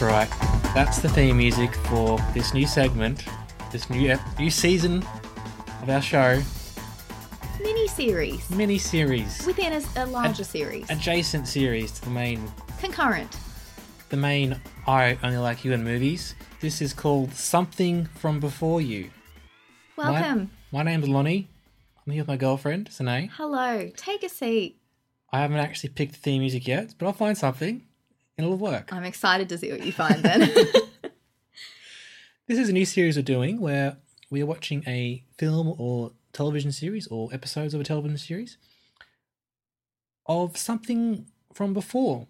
That's right. That's the theme music for this new segment, this new ep- new season of our show, Mini series mini series, within a, a larger series. adjacent series to the main Concurrent. the main I only like you in movies. This is called Something from Before You. My- Welcome. My, name's Lonnie. I'm here with my girlfriend, Sine. Hello. Take a seat. I haven't actually picked the theme music yet, but I'll find something it'll work. I'm excited to see what you find then. This is a new series we're doing where we are watching a film or television series or episodes of a television series of something from before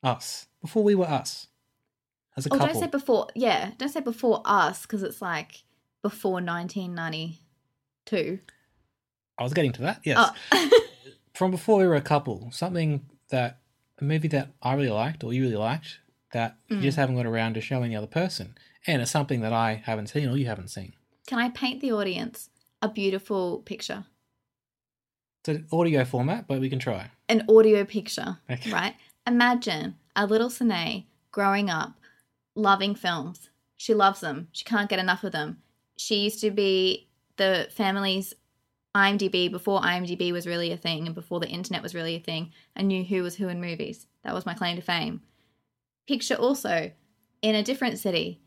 us, before we were us as a oh, couple. don't say before. Yeah, don't say before us because it's like before 1992. I was getting to that. Yes, Oh. from before we were a couple, something that a movie that I really liked or you really liked that you Mm. just haven't got around to showing the other person, and it's something that I haven't seen or you haven't seen. Can I paint the audience a beautiful picture? It's an audio format, but we can try. An audio picture, Okay. right? Imagine a little Sine growing up, loving films. She loves them. She can't get enough of them. She used to be the family's IMDb before IMDb was really a thing and before the internet was really a thing. I knew who was who in movies. That was my claim to fame. Picture also in a different city,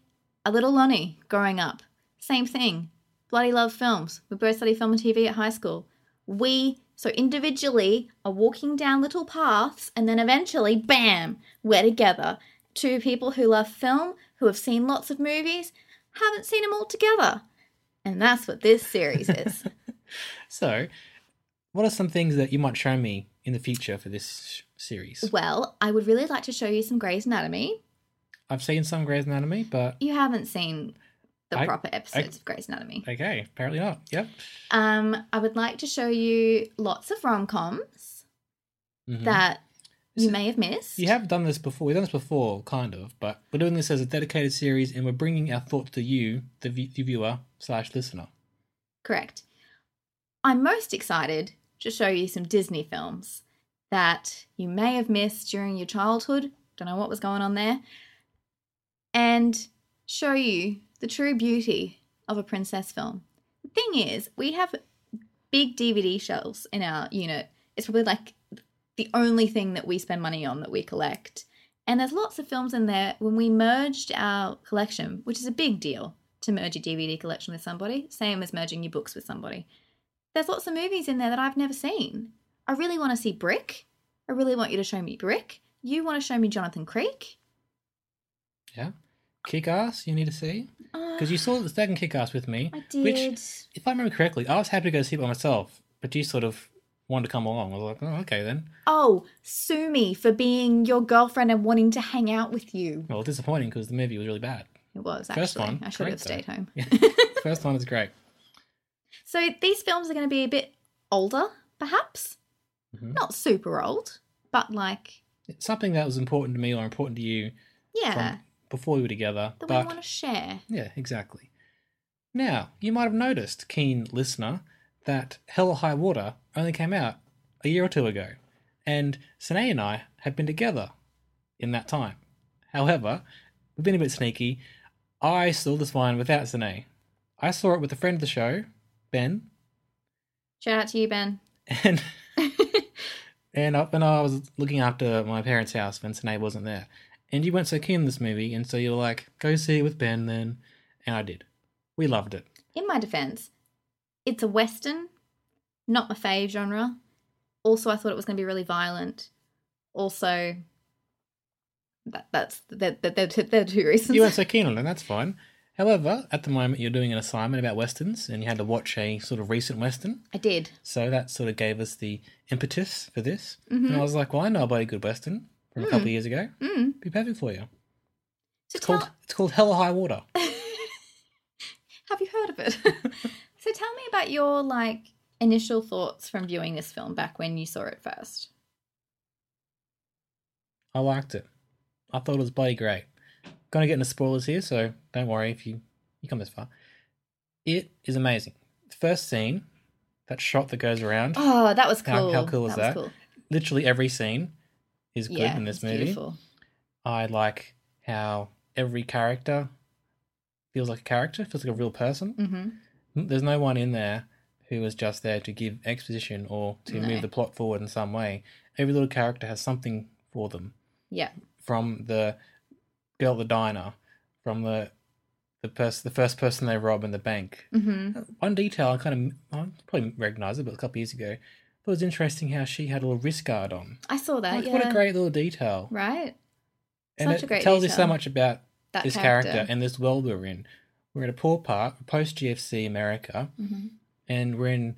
a little Lonnie growing up. Same thing. Bloody love films. We both studied film and TV at high school. We, so individually, are walking down little paths and then eventually, bam, we're together. Two people who love film, who have seen lots of movies, haven't seen them all together. And that's what this series is. So, what are some things that you might show me in the future for this series? well, I would really like to show you some Grey's Anatomy. I've seen some Grey's Anatomy, but You haven't seen the I- proper episodes of Grey's Anatomy. okay, apparently not. Yep. Um, I would like to show you lots of rom coms Mhm. that you So- may have missed. You have done this before. We've done this before, kind of, but we're doing this as a dedicated series, and we're bringing our thoughts to you, the, the viewer slash listener. Correct. I'm most excited to show you some Disney films that you may have missed during your childhood. Don't know what was going on there. And show you the true beauty of a princess film. The thing is, we have big DVD shelves in our unit. It's probably like the only thing that we spend money on that we collect. And there's lots of films in there. When we merged our collection, which is a big deal to merge your DVD collection with somebody, same as merging your books with somebody, there's lots of movies in there that I've never seen. I really want to see Brick. I really want you to show me Brick. You want to show me Jonathan Creek? Yeah. Kick Ass, you need to see? Ah. Because you saw the second Kick Ass with me. I did. Which, if I remember correctly, I was happy to go see it by myself, but you sort of wanted to come along. I was like, oh, okay then. Oh, sue me for being your girlfriend and wanting to hang out with you. Well, disappointing because the movie was really bad. It was actually. First one, I should have stayed though. home. Yeah. First one is great. So these films are going to be a bit older, perhaps. Mhm. Not super old, but like, It's something that was important to me or important to you yeah, before we were together. that we want to share. Yeah, exactly. Now, you might have noticed, keen listener, that Hell or High Water only came out a year or two ago, and Sine and I have been together in that time. However, we've been a bit sneaky. I saw this one without Sine. I saw it with a friend of the show, Ben, Shout out to you, Ben. and and up when I was looking after my parents' house when Sine wasn't there. And you weren't so keen on this movie, and so you were like, go see it with Ben then. And I did. We loved it. In my defense, it's a western, not my fave genre. Also, I thought it was going to be really violent. Also, that, that's they're, they're, they're, they're two reasons. You weren't so keen on it, that's fine. However, at the moment you're doing an assignment about westerns, and you had to watch a sort of recent western, I did. so that sort of gave us the impetus for this. Mm-hmm. And I was like, well, I know about a good western from a couple of years ago. Mm. Be perfect for you. So It's tell, called it's called Hell or High Water. have you heard of it? so tell me about your like initial thoughts from viewing this film back when you saw it first. I liked it. I thought it was bloody great. Gonna get into spoilers here, so don't worry if you you come this far. It is amazing. The first scene, that shot that goes around, Oh, that was How- cool. how cool is that? Was cool. literally every scene is good yeah, in this movie. Beautiful. I like how every character feels like a character, feels like a real person. Mm-hmm. There's no one in there who is just there to give exposition or to No. move the plot forward in some way. Every little character has something for them. Yeah. From the girl the diner, from the the person, the first person they rob in the bank. Mm-hmm. One detail I kind of I probably recognize it, but a couple years ago, it was interesting how she had a little wrist guard on. I saw that. Like, yeah. What a great little detail! right. and Such it a great tells you so much about That this character. character. and this world we're in. We're in a poor part, post GFC America, Mm-hmm. and we're in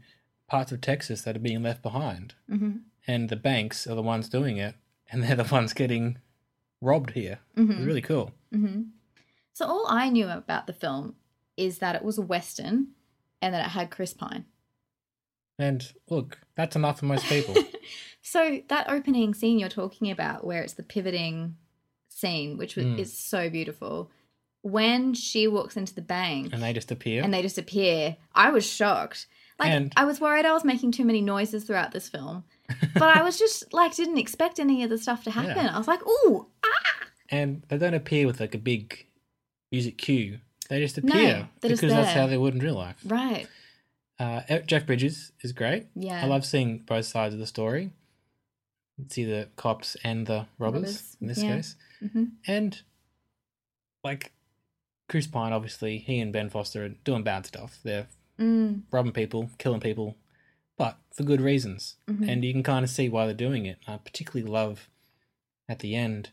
parts of Texas that are being left behind. Mm-hmm. And the banks are the ones doing it, and they're the ones getting robbed here. Mm-hmm. Really cool. Mm-hmm. So all I knew about the film is that it was a western and that it had Chris Pine. And look, that's enough for most people. so that opening scene you're talking about, where it's the pivoting scene, which was, Mm. is so beautiful, when she walks into the bank and they just appear. and they just appear, I was shocked. Like And- I was worried I was making too many noises throughout this film, but I was just like didn't expect any of the stuff to happen. Yeah. I was like, ooh, ah! and they don't appear with like a big music cue. They just appear just because that's how they would in real life. right, Uh, Jeff Bridges is great. yeah, I love seeing both sides of the story. See the cops and the robbers, Robbers, in this yeah. case, hmm and like Chris Pine. Obviously, he and Ben Foster are doing bad stuff. They're Mm, robbing people, killing people, but for good reasons. mhm. And you can kind of see why they're doing it. I particularly love at the end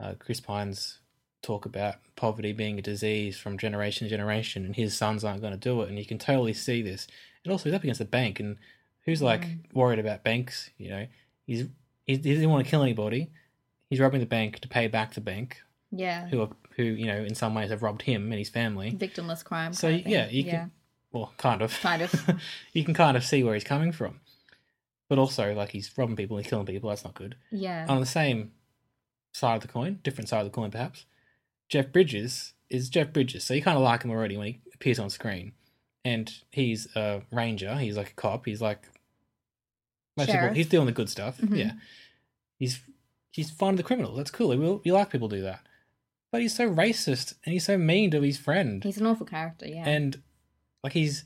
uh, Chris Pine's talk about poverty being a disease from generation to generation, and his sons aren't going to do it. And you can totally see this. And also, he's up against the bank, and who's like Mm. worried about banks? You know, he's he, he doesn't want to kill anybody. He's robbing the bank to pay back the bank, yeah, who are, who you know in some ways have robbed him and his family. victimless crime. So, kind of thing. yeah, you can- Well, kind of, Kind of. you can kind of see where he's coming from, but also like he's robbing people and killing people. That's not good. yeah, On the same side of the coin, different side of the coin, perhaps. Jeff Bridges is Jeff Bridges, so you kind of like him already when he appears on screen, and he's a ranger. He's like a cop. He's like people. He's doing the good stuff. Mhm. Yeah, he's he's finding the criminal. That's cool. You, you like people do that, but he's so racist and he's so mean to his friend he's an awful character. Yeah, and like he's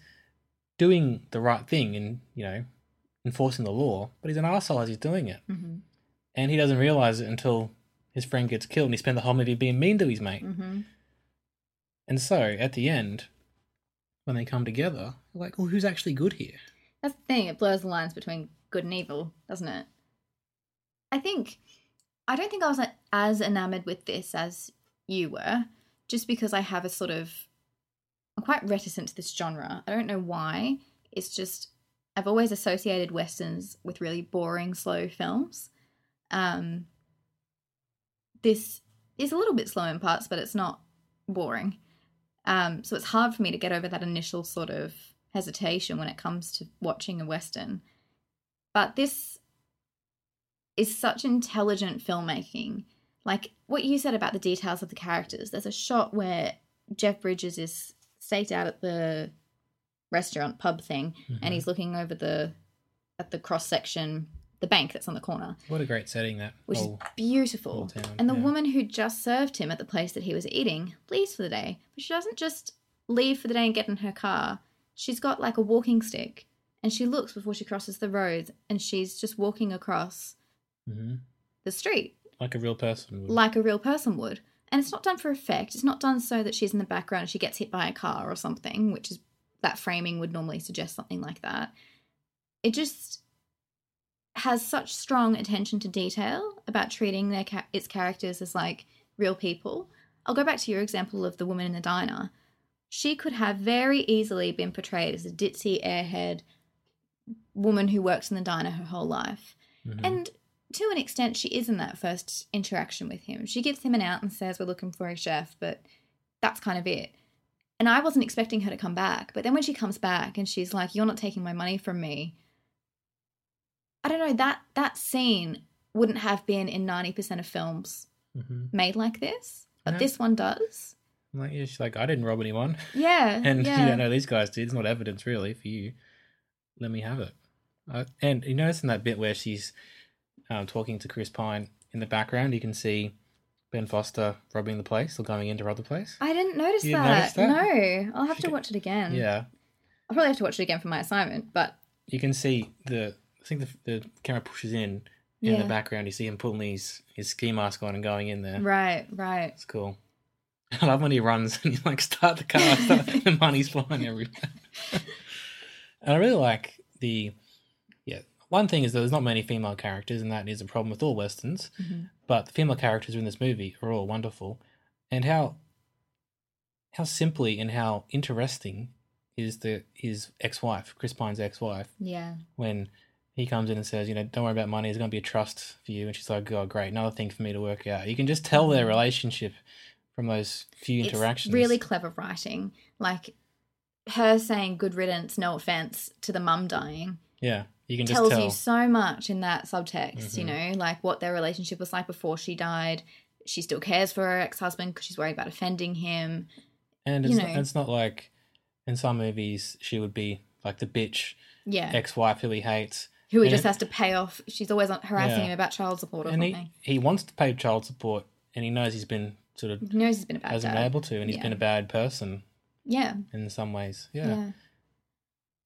doing the right thing and you know enforcing the law, but he's an asshole as he's doing it, hmm and he doesn't realize it until his friend gets killed, and he spent the whole movie being mean to his mate. hmm And so at the end, when they come together, like, well, who's actually good here? That's the thing. It blurs the lines between good and evil, doesn't it? I think I don't think I was as enamored with this as you were, just because I have a sort of I'm quite reticent to this genre. I don't know why. It's just I've always associated westerns with really boring, slow films. Um, this is a little bit slow in parts, but it's not boring. Um, so it's hard for me to get over that initial sort of hesitation when it comes to watching a western. But this is such intelligent filmmaking. Like what you said about the details of the characters. There's a shot where Jeff Bridges is staked out at the restaurant pub thing Mhm. and he's looking over the at the cross section the bank that's on the corner What a great setting that which whole, is beautiful. town, and the yeah. woman who just served him at the place that he was eating leaves for the day, but she doesn't just leave for the day and get in her car. She's got like a walking stick, and she looks before she crosses the road, and she's just walking across Mhm. the street like a real person. Would. like a real person would. And it's not done for effect. It's not done so that she's in the background and she gets hit by a car or something, which is that framing would normally suggest something like that. It just has such strong attention to detail about treating their ca- its characters as like real people. I'll go back to your example of the woman in the diner. She could have very easily been portrayed as a ditzy airhead woman who works in the diner her whole life. Mhm. And to an extent, she is in that first interaction with him. She gives him an out and says, We're looking for a chef, but that's kind of it. And I wasn't expecting her to come back. But then when she comes back and she's like, You're not taking my money from me. I don't know, that that scene wouldn't have been in 90% of films Mhm. made like this. But No. this one does. I'm Like, yeah, she's like, I didn't rob anyone. Yeah. And yeah. you don't know these guys did. It's not evidence really for you. Let me have it. Uh, and you notice in that bit where she's um, talking to Chris Pine in the background, you can see Ben Foster robbing the place or going into rob the place. I didn't notice You that. notice that? No. I'll have She to watch it again. Yeah, I'll probably have to watch it again for my assignment, but you can see the. I think the, the camera pushes in. In Yeah. the background, you see him pulling his, his ski mask on and going in there. right, right. It's cool. I love when he runs and he's like, start the car, start, the money's flying everywhere. and I really like the, one thing is that there's not many female characters, and that is a problem with all westerns. Mhm. But the female characters in this movie are all wonderful, and how, how simply and how interesting is the his ex-wife, Chris Pine's ex-wife, Yeah. when he comes in and says, you know, don't worry about money. There's going to be a trust for you. And she's like, oh, great. Another thing for me to work out. You can just tell their relationship from those few interactions. Mm-hmm. It's really clever writing. Like her saying good riddance, no offense to the mum dying Yeah. You can just tells tell. you so much in that subtext, you Mhm. know, like what their relationship was like before she died. She still cares for her ex-husband because she's worried about offending him. and you it's, know. not, it's not like in some movies she would be like the bitch Yeah. ex wife who he hates. Who he and just it- has to pay off. She's always harassing Yeah. him about child support or And something. he, he wants to pay child support and he knows he's been sort of He knows he's been a bad hasn't dad. been able to and he's Yeah. been a bad person Yeah. in some ways. Yeah. yeah.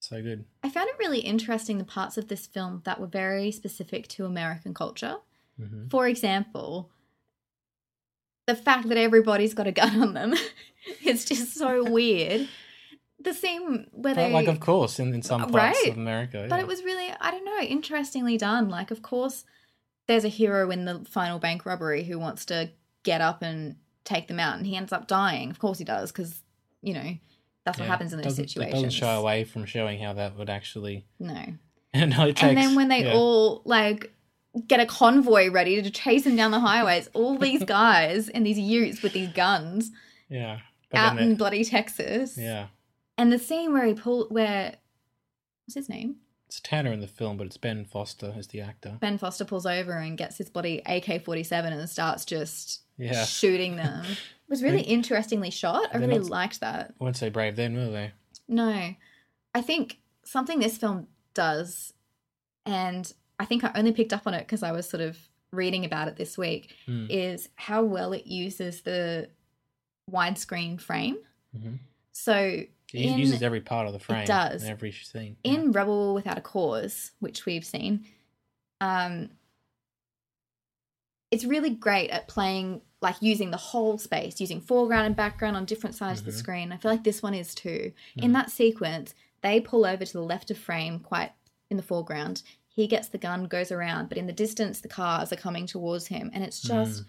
So good. I found it really interesting the parts of this film that were very specific to American culture. hmm For example, the fact that everybody's got a gun on them is just so weird. The scene where But they like, of course, in, in some parts Right. of America. But yeah. it was really, I don't know, interestingly done. Like, of course, there's a hero in the final bank robbery who wants to get up and take them out, and he ends up dying. Of course, he does, because, you know, that's what Yeah. happens in those doesn't, it situations. doesn't shy away from showing how that would actually. No. And takes, and then when they yeah. all, like, get a convoy ready to chase him down the highways, all these guys in these utes with these guns yeah, out in bloody Texas. yeah, And the scene where he pull, where, what's his name? it's Tanner in the film, but it's Ben Foster as the actor. Ben Foster pulls over and gets his bloody AK 47 and starts just Yeah, shooting them. It was really They- interestingly shot. I really not- liked that. I wouldn't say brave then, were they? No, I think something this film does, and I think I only picked up on it because I was sort of reading about it this week, Mm. is how well it uses the widescreen frame. Mhm. So It in, uses every part of the frame. It does. in every scene. in Rebel Without a Cause, which we've seen, um, it's really great at playing like using the whole space, using foreground and background on different sides of Mhm. the screen. I feel like this one is too. Mhm. In that sequence, they pull over to the left of frame, quite in the foreground. He gets the gun, goes around, but in the distance, the cars are coming towards him, and it's just Mm.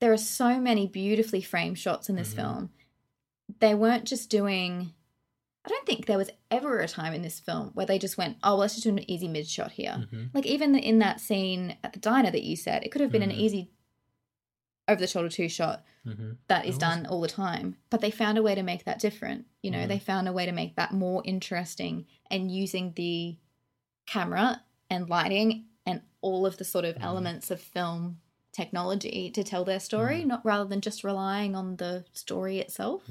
there are so many beautifully framed shots in this Mhm. film. They weren't just doing. I don't think there was ever a time in this film where they just went, "Oh, well, let's just do an easy mid shot here." Mhm. Like even in that scene at the diner that you said, it could have been an Mhm. easy over the shoulder two shot Mhm. that is done all the time. But they found a way to make that different. You know, they found a way to make that more interesting and using the camera and lighting and all of the sort of Mhm. elements of film technology to tell their story, Mhm. not rather than just relying on the story itself.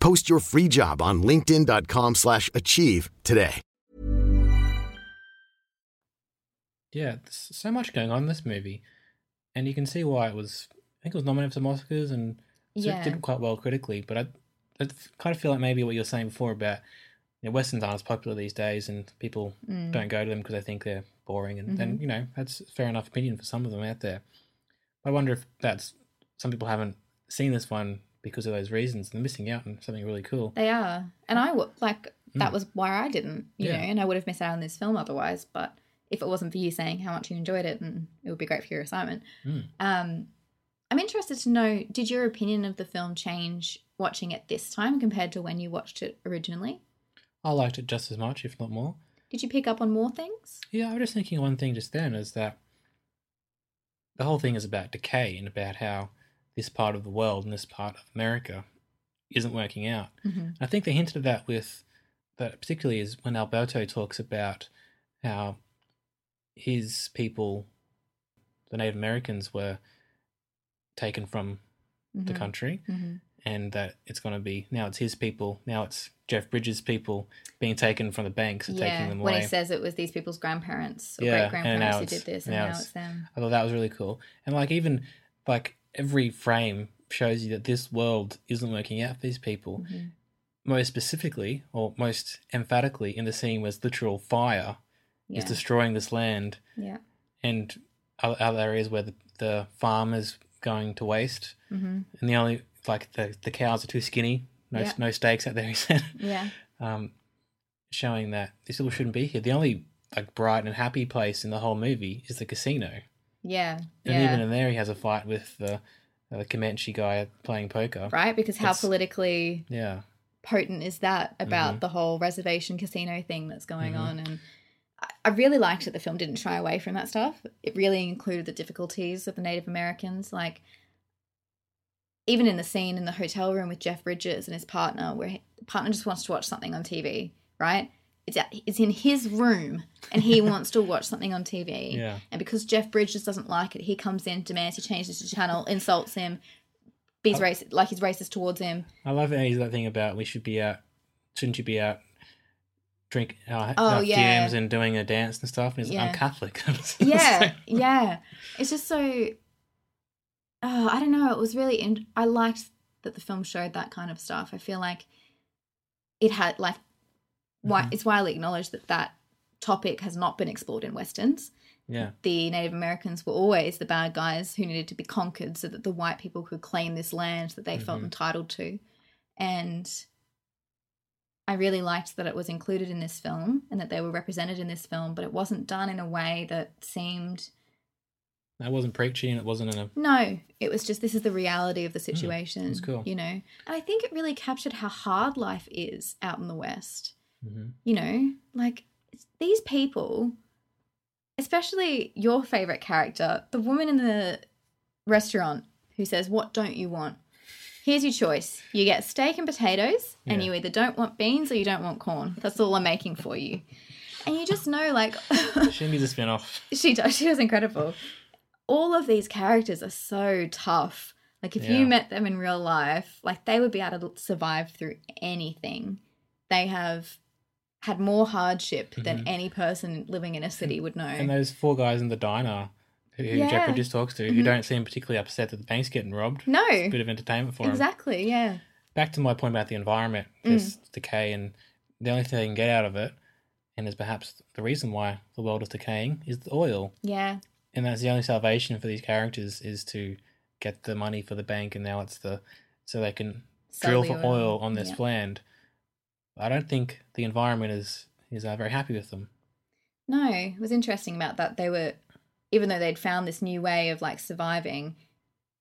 Post your free job on linkedin.com/achieve slash achieve today. Yeah, there's so much going on in this movie, and you can see why it was. I think it was nominated for some Oscars and so Yeah. it did quite well critically. But I, I kind of feel like maybe what you were saying before about you know, westerns aren't as popular these days, and people Mm. don't go to them because they think they're boring. And Mm-hmm. then you know that's a fair enough opinion for some of them out there. I wonder if that's some people haven't seen this one because of those reasons. They're missing out on something really cool. They are. And I would like that was why I didn't, you Mm. Yeah. know, and I would have missed out on this film otherwise. But if it wasn't for you saying how much you enjoyed it, and it would be great for your assignment. Mm. Um, I'm interested to know did your opinion of the film change watching it this time compared to when you watched it originally? I liked it just as much, if not more. Did you pick up on more things? Yeah, I was just thinking one thing just then is that the whole thing is about decay and about how this part of the world and this part of America isn't working out. Mhm. I think they hinted at that with that particularly is when Alberto talks about how his people, the Native Americans, were taken from the Mhm. country Mhm. and that it's going to be now it's his people, now it's Jeff Bridges' people being taken from the banks and taking Yeah, them when he says it was these people's grandparents or Yeah, great grandparents who did this, and now now, it's- it's them. I thought that was really cool. And like even like every frame shows you that this world isn't working out for these people. Mhm. Most specifically, or most emphatically, in the scene was literal fire Yeah, is destroying this land, yeah. and other, areas where the, the farm is going to waste, hmm and the only like the the cows are too skinny. No Yeah. no steaks out there. He said, Yeah. um, showing that these people shouldn't be here. The only like bright and happy place in the whole movie is the casino. Yeah. And yeah. even in there, he has a fight with the, the Comanche guy playing poker. right? Because how It's- politically Yeah. potent is that about Mhm. the whole reservation casino thing that's going Mhm. on? And I- really liked that the film didn't shy away from that stuff. It really included the difficulties of the Native Americans, like even in the scene in the hotel room with Jeff Bridges and his partner, where he- the partner just wants to watch something on TV, right? It's at, it's in his room and he wants to watch something on TV. Yeah. And because Jeff Bridges doesn't like it, he comes in, demands he changes the channel, insults him, Oh. racist, like he's racist towards him. I love that he's that thing about we should be out, shouldn't you be out drink uh, Oh, yeah. fumes and doing a dance and stuff? And he's like, I'm Catholic. yeah, yeah. It's just so. Oh, I don't know. It was really. In- I liked that the film showed that kind of stuff. I feel like it had like, why Mhm. it's widely acknowledged that that topic has not been explored in westerns. yeah. The Native Americans were always the bad guys who needed to be conquered, so that the white people could claim this land that they felt Mhm. entitled to, and. I really liked that it was included in this film and that they were represented in this film, but it wasn't done in a way that seemed That wasn't preachy and it wasn't in a. no, it was just this is the reality of the situation. that's cool. You know, and I think it really captured how hard life is out in the West. Mhm. You know, like these people, especially your favorite character, the woman in the restaurant who says, What don't you want? Here's your choice. You get steak and potatoes, and you either don't want beans or you don't want corn. That's all I'm making for you. And you just know, like, She needs a spin off. she does. She was incredible. All of these characters are so tough. Like if Yeah. you met them in real life, like they would be able to survive through anything. They have had more hardship than Mhm. any person living in a city would know. And those four guys in the diner who, Yeah. Jeff Bridges talks to, Mhm. who don't seem particularly upset that the bank's getting robbed. no, It's a bit of entertainment for them. exactly. Yeah, Back to my point about the environment, Mm. this decay, and the only thing they can get out of it, and is perhaps the reason why the world is decaying, is the oil. yeah, and that's the only salvation for these characters is to get the money for the bank and now it's the so they can Sell drill the for oil on this Yeah. land i don't think the environment is is uh, very happy with them No, it was interesting about that. They were, even though they'd found this new way of like surviving,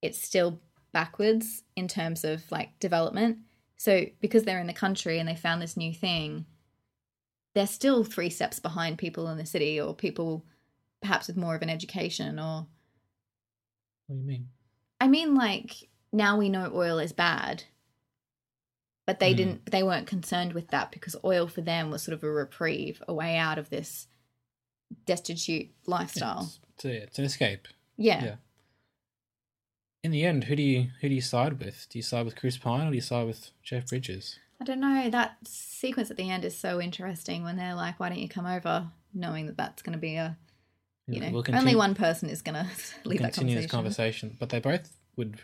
it's still backwards in terms of like development. So because they're in the country and they found this new thing, they're still three steps behind people in the city or people perhaps with more of an education or What do you mean? I mean like now we know oil is bad. But they Mm. didn't they weren't concerned with that because oil for them was sort of a reprieve, a way out of this destitute lifestyle. It's, it's, a, it's an escape. Yeah. Yeah. In the end, who do you who do you side with? Do you side with Chris Pine or do you side with Jeff Bridges? I don't know. That sequence at the end is so interesting when they're like, "Why don't you come over?" Knowing that that's going to be a, you know, We'll only one person is going to we'll leave that continue conversation. this conversation, but they both would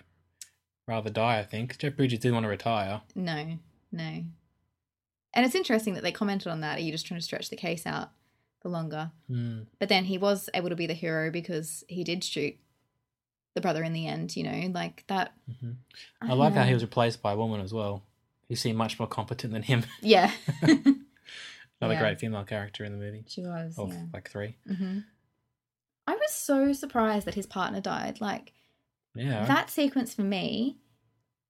rather die. I think Jeff Bridges didn't want to retire. No, no. And it's interesting that they commented on that. Are you just trying to stretch the case out for longer? Hmm. But then he was able to be the hero because he did shoot the brother in the end. You know, like that. Mhm. I I, like how he was replaced by a woman as well. He seemed much more competent than him. Yeah. Another Yeah. great female character in the movie. she was. Of yeah. like three. hmm I was so surprised that his partner died. Like Yeah. that sequence for me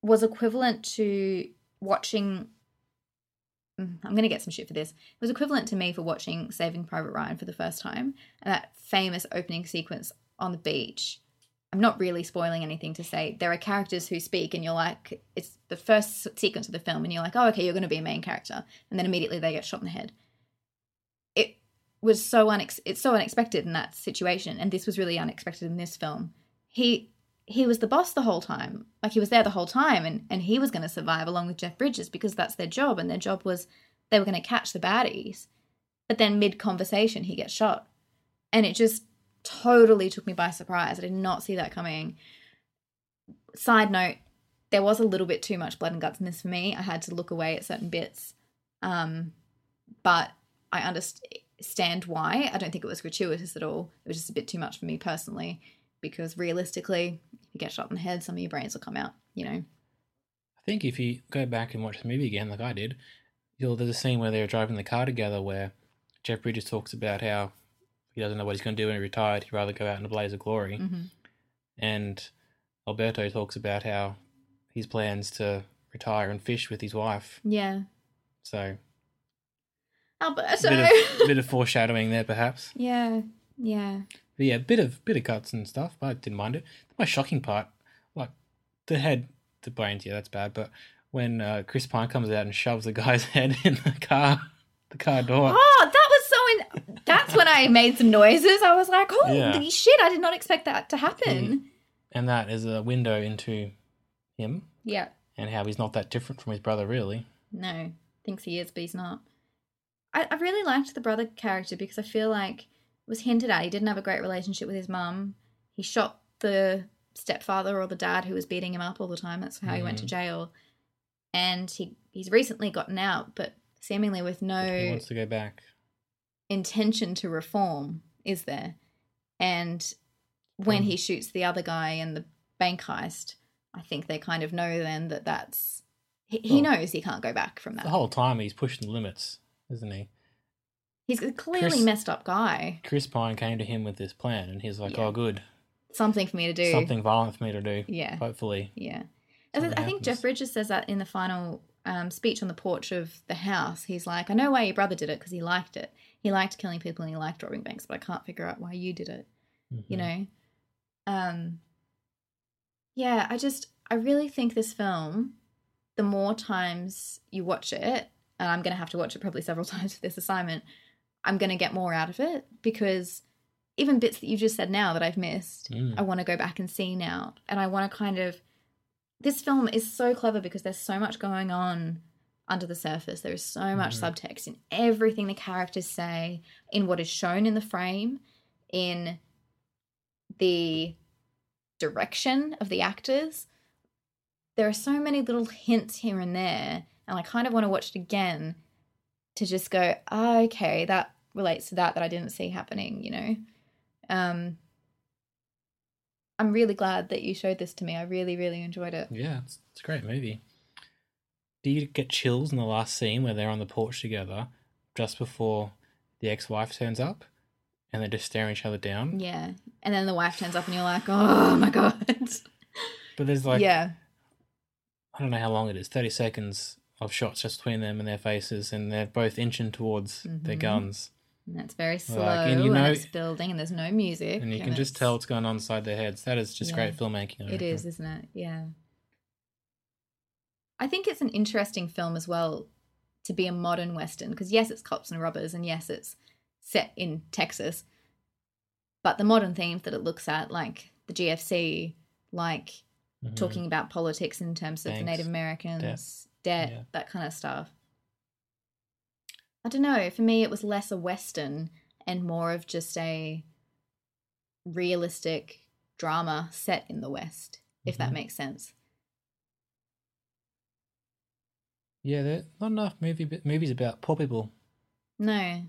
was equivalent to watching. Mm, I'm going to get some shit for this. It was equivalent to me for watching Saving Private Ryan for the first time, and that famous opening sequence on the beach. I'm not really spoiling anything to say. There are characters who speak, and you're like, it's the first sequence of the film, and you're like, oh, okay, you're going to be a main character, and then immediately they get shot in the head. It was so unex- it's so unexpected in that situation, and this was really unexpected in this film. He he was the boss the whole time, like he was there the whole time, and and he was going to survive along with Jeff Bridges because that's their job, and their job was they were going to catch the baddies. But then mid conversation, he gets shot, and it just totally took me by surprise. I did not see that coming. Side note, there was a little bit too much blood and guts in this for me. I had to look away at certain bits. Um, but I understand why. I don't think it was gratuitous at all. It was just a bit too much for me personally, because realistically, if you get shot in the head, some of your brains will come out, you know? I think if you go back and watch the movie again, like I did, you'll there's a scene where they're driving the car together where Jeff Bridges talks about how he doesn't know what he's going to do when he retired. He'd rather go out in a blaze of glory. Mhm. And Alberto talks about how his plans to retire and fish with his wife. Yeah. So Alberto! bit of bit of foreshadowing there, perhaps. yeah, yeah. But yeah, bit of bit of cuts and stuff. But I didn't mind it. The most shocking part, like the head, the brains. Yeah, that's bad. But when uh, Chris Pine comes out and shoves the guy's head in the car, the car door. Oh, that was so in. That's when I made some noises. I was like, holy Yeah. shit, I did not expect that to happen. and that is a window into him Yeah. and how he's not that different from his brother, really. No, thinks he is, but he's not. I, I really liked the brother character because I feel like was hinted at he didn't have a great relationship with his mum. He shot the stepfather or the dad who was beating him up all the time. That's how he went to jail. And he he's recently gotten out, but seemingly with He no wants to go back. intention to reform, is there? And when Um, he shoots the other guy in the bank heist, I think they kind of know then that that's he, he Well, knows he can't go back from that. The whole time he's pushing the limits, isn't he? He's a clearly Chris- messed up guy. Chris Pine came to him with this plan, and he's like, Yeah. "Oh, good, Something for me to do. something violent for me to do." Yeah. hopefully. Yeah. I th- Something I think Jeff. Bridges says that in the final um, speech on the porch of the house. He's like, I know why your brother did it because he liked it. He liked killing people and he liked robbing banks, but I can't figure out why you did it. You Mhm. know? Um, yeah, I just, I really think this film, the more times you watch it, and I'm going to have to watch it probably several times for this assignment, I'm going to get more out of it because even bits that you just said now that I've missed, Mm. I want to go back and see now. And I want to kind of. This film is so clever because there's so much going on under the surface. There is so much subtext in everything the characters say, in what is shown in the frame, in the direction of the actors. There are so many little hints here and there, and I kind of want to watch it again to just go, oh, okay, that relates to that that I didn't see happening, you know? Um, I'm really glad that you showed this to me. I really, really enjoyed it. Yeah, it's, it's a great movie. Do you get chills in the last scene where they're on the porch together, just before the ex-wife turns up, and they're just staring each other down? Yeah. And then the wife turns up and you're like, oh my God. But there's like, yeah. I don't know how long it is, thirty seconds of shots just between them and their faces, and they're both inching towards their Mhm. guns, And that's very slow, Like, and, and you know- it's building, and there's no music. and you can just tell what's going on inside their heads. That is just Yeah. great filmmaking. I It is, isn't it? Yeah. I think it's an interesting film as well to be a modern Western because, yes, it's cops and robbers, and yes, it's set in Texas. But the modern themes that it looks at, like the GFC, like Mhm. talking about politics in terms of Banks, Native Americans, debt. debt, Yeah. that kind of stuff. I don't know. For me, it was less a Western and more of just a realistic drama set in the West, if that Mhm. makes sense. Yeah, there not enough movie movies about poor people. No,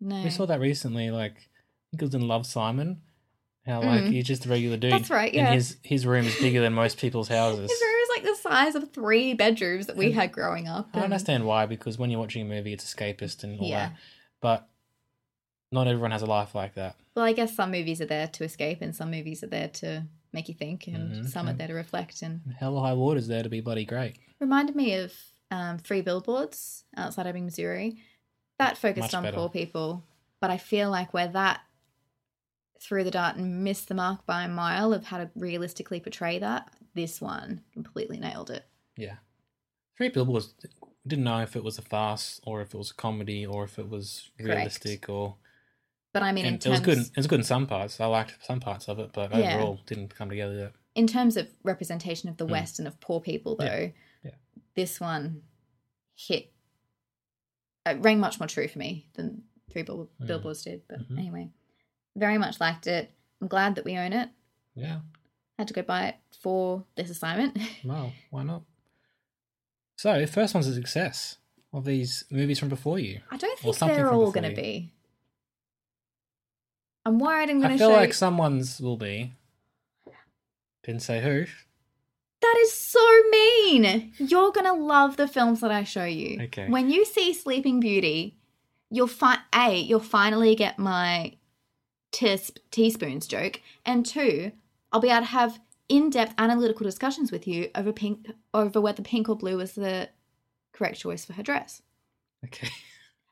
no. We saw that recently. Like, I think it was in Love Simon. How like Mm. he's just a regular dude. That's right, yeah. And his his room is bigger than most people's houses. His room is like the size of three bedrooms that we had growing up. I and- understand why because when you're watching a movie, it's escapist and all Yeah. that. But not everyone has a life like that. Well, I guess some movies are there to escape, and some movies are there to make you think, and Mhm, some are there to reflect. And Hell or High Water's there to be bloody great. reminded me of um, Three Billboards outside Ebbing, Missouri. That focused Much on better. poor people, but I feel like where that threw the dart and missed the mark by a mile of how to realistically portray that, this one completely nailed it. Yeah. Three Billboards didn't know if it was a farce or if it was a comedy or if it was Correct. realistic or. But I mean, in and it terms, was good. It was good in some parts. I liked some parts of it, but Yeah. overall didn't come together. Yet. in terms of representation of the Mm. West and of poor people, though, Yeah. this one hit. It rang much more true for me than Three Bill- Mm. Billboards did. But Mhm. anyway, very much liked it. I'm glad that we own it. Yeah. Had to go buy it for this assignment. Well, why not? So, first one's a success of these movies from before you. I don't think they're all going to be. I'm worried I'm going I to feel show. like someone's will be. Didn't say who. That is so mean. You're going to love the films that I show you. Okay. When you see Sleeping Beauty, you'll find A, you'll finally get my tis- teaspoons joke, and two, I'll be able to have in-depth analytical discussions with you over pink over whether pink or blue is the correct choice for her dress. Okay.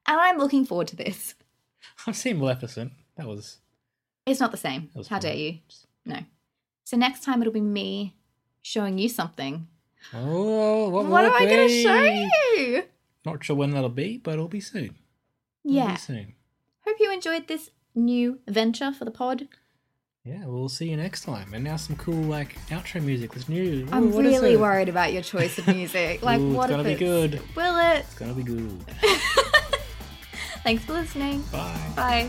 And I'm looking forward to this. I've seen Maleficent. That was. It's not the same. How fun. dare you? No. So next time it'll be me showing you something. Oh, what, What, am I going to show you? Not sure when that'll be, but it'll be soon. It'll Yeah. be soon. Hope you enjoyed this new venture for the pod. Yeah, we'll see you next time. And now some cool like outro music. This new. Ooh, I'm really worried about your choice of music. Like, Ooh, what it's gonna if be it's- good. Will it? It's gonna be good. Thanks for listening. Bye. Bye.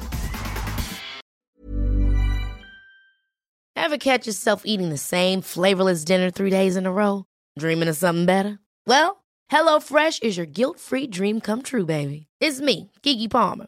Ever catch yourself eating the same flavorless dinner three days in a row? Dreaming of something better? Well, HelloFresh is your guilt-free dream come true, baby. It's me, Keke Palmer.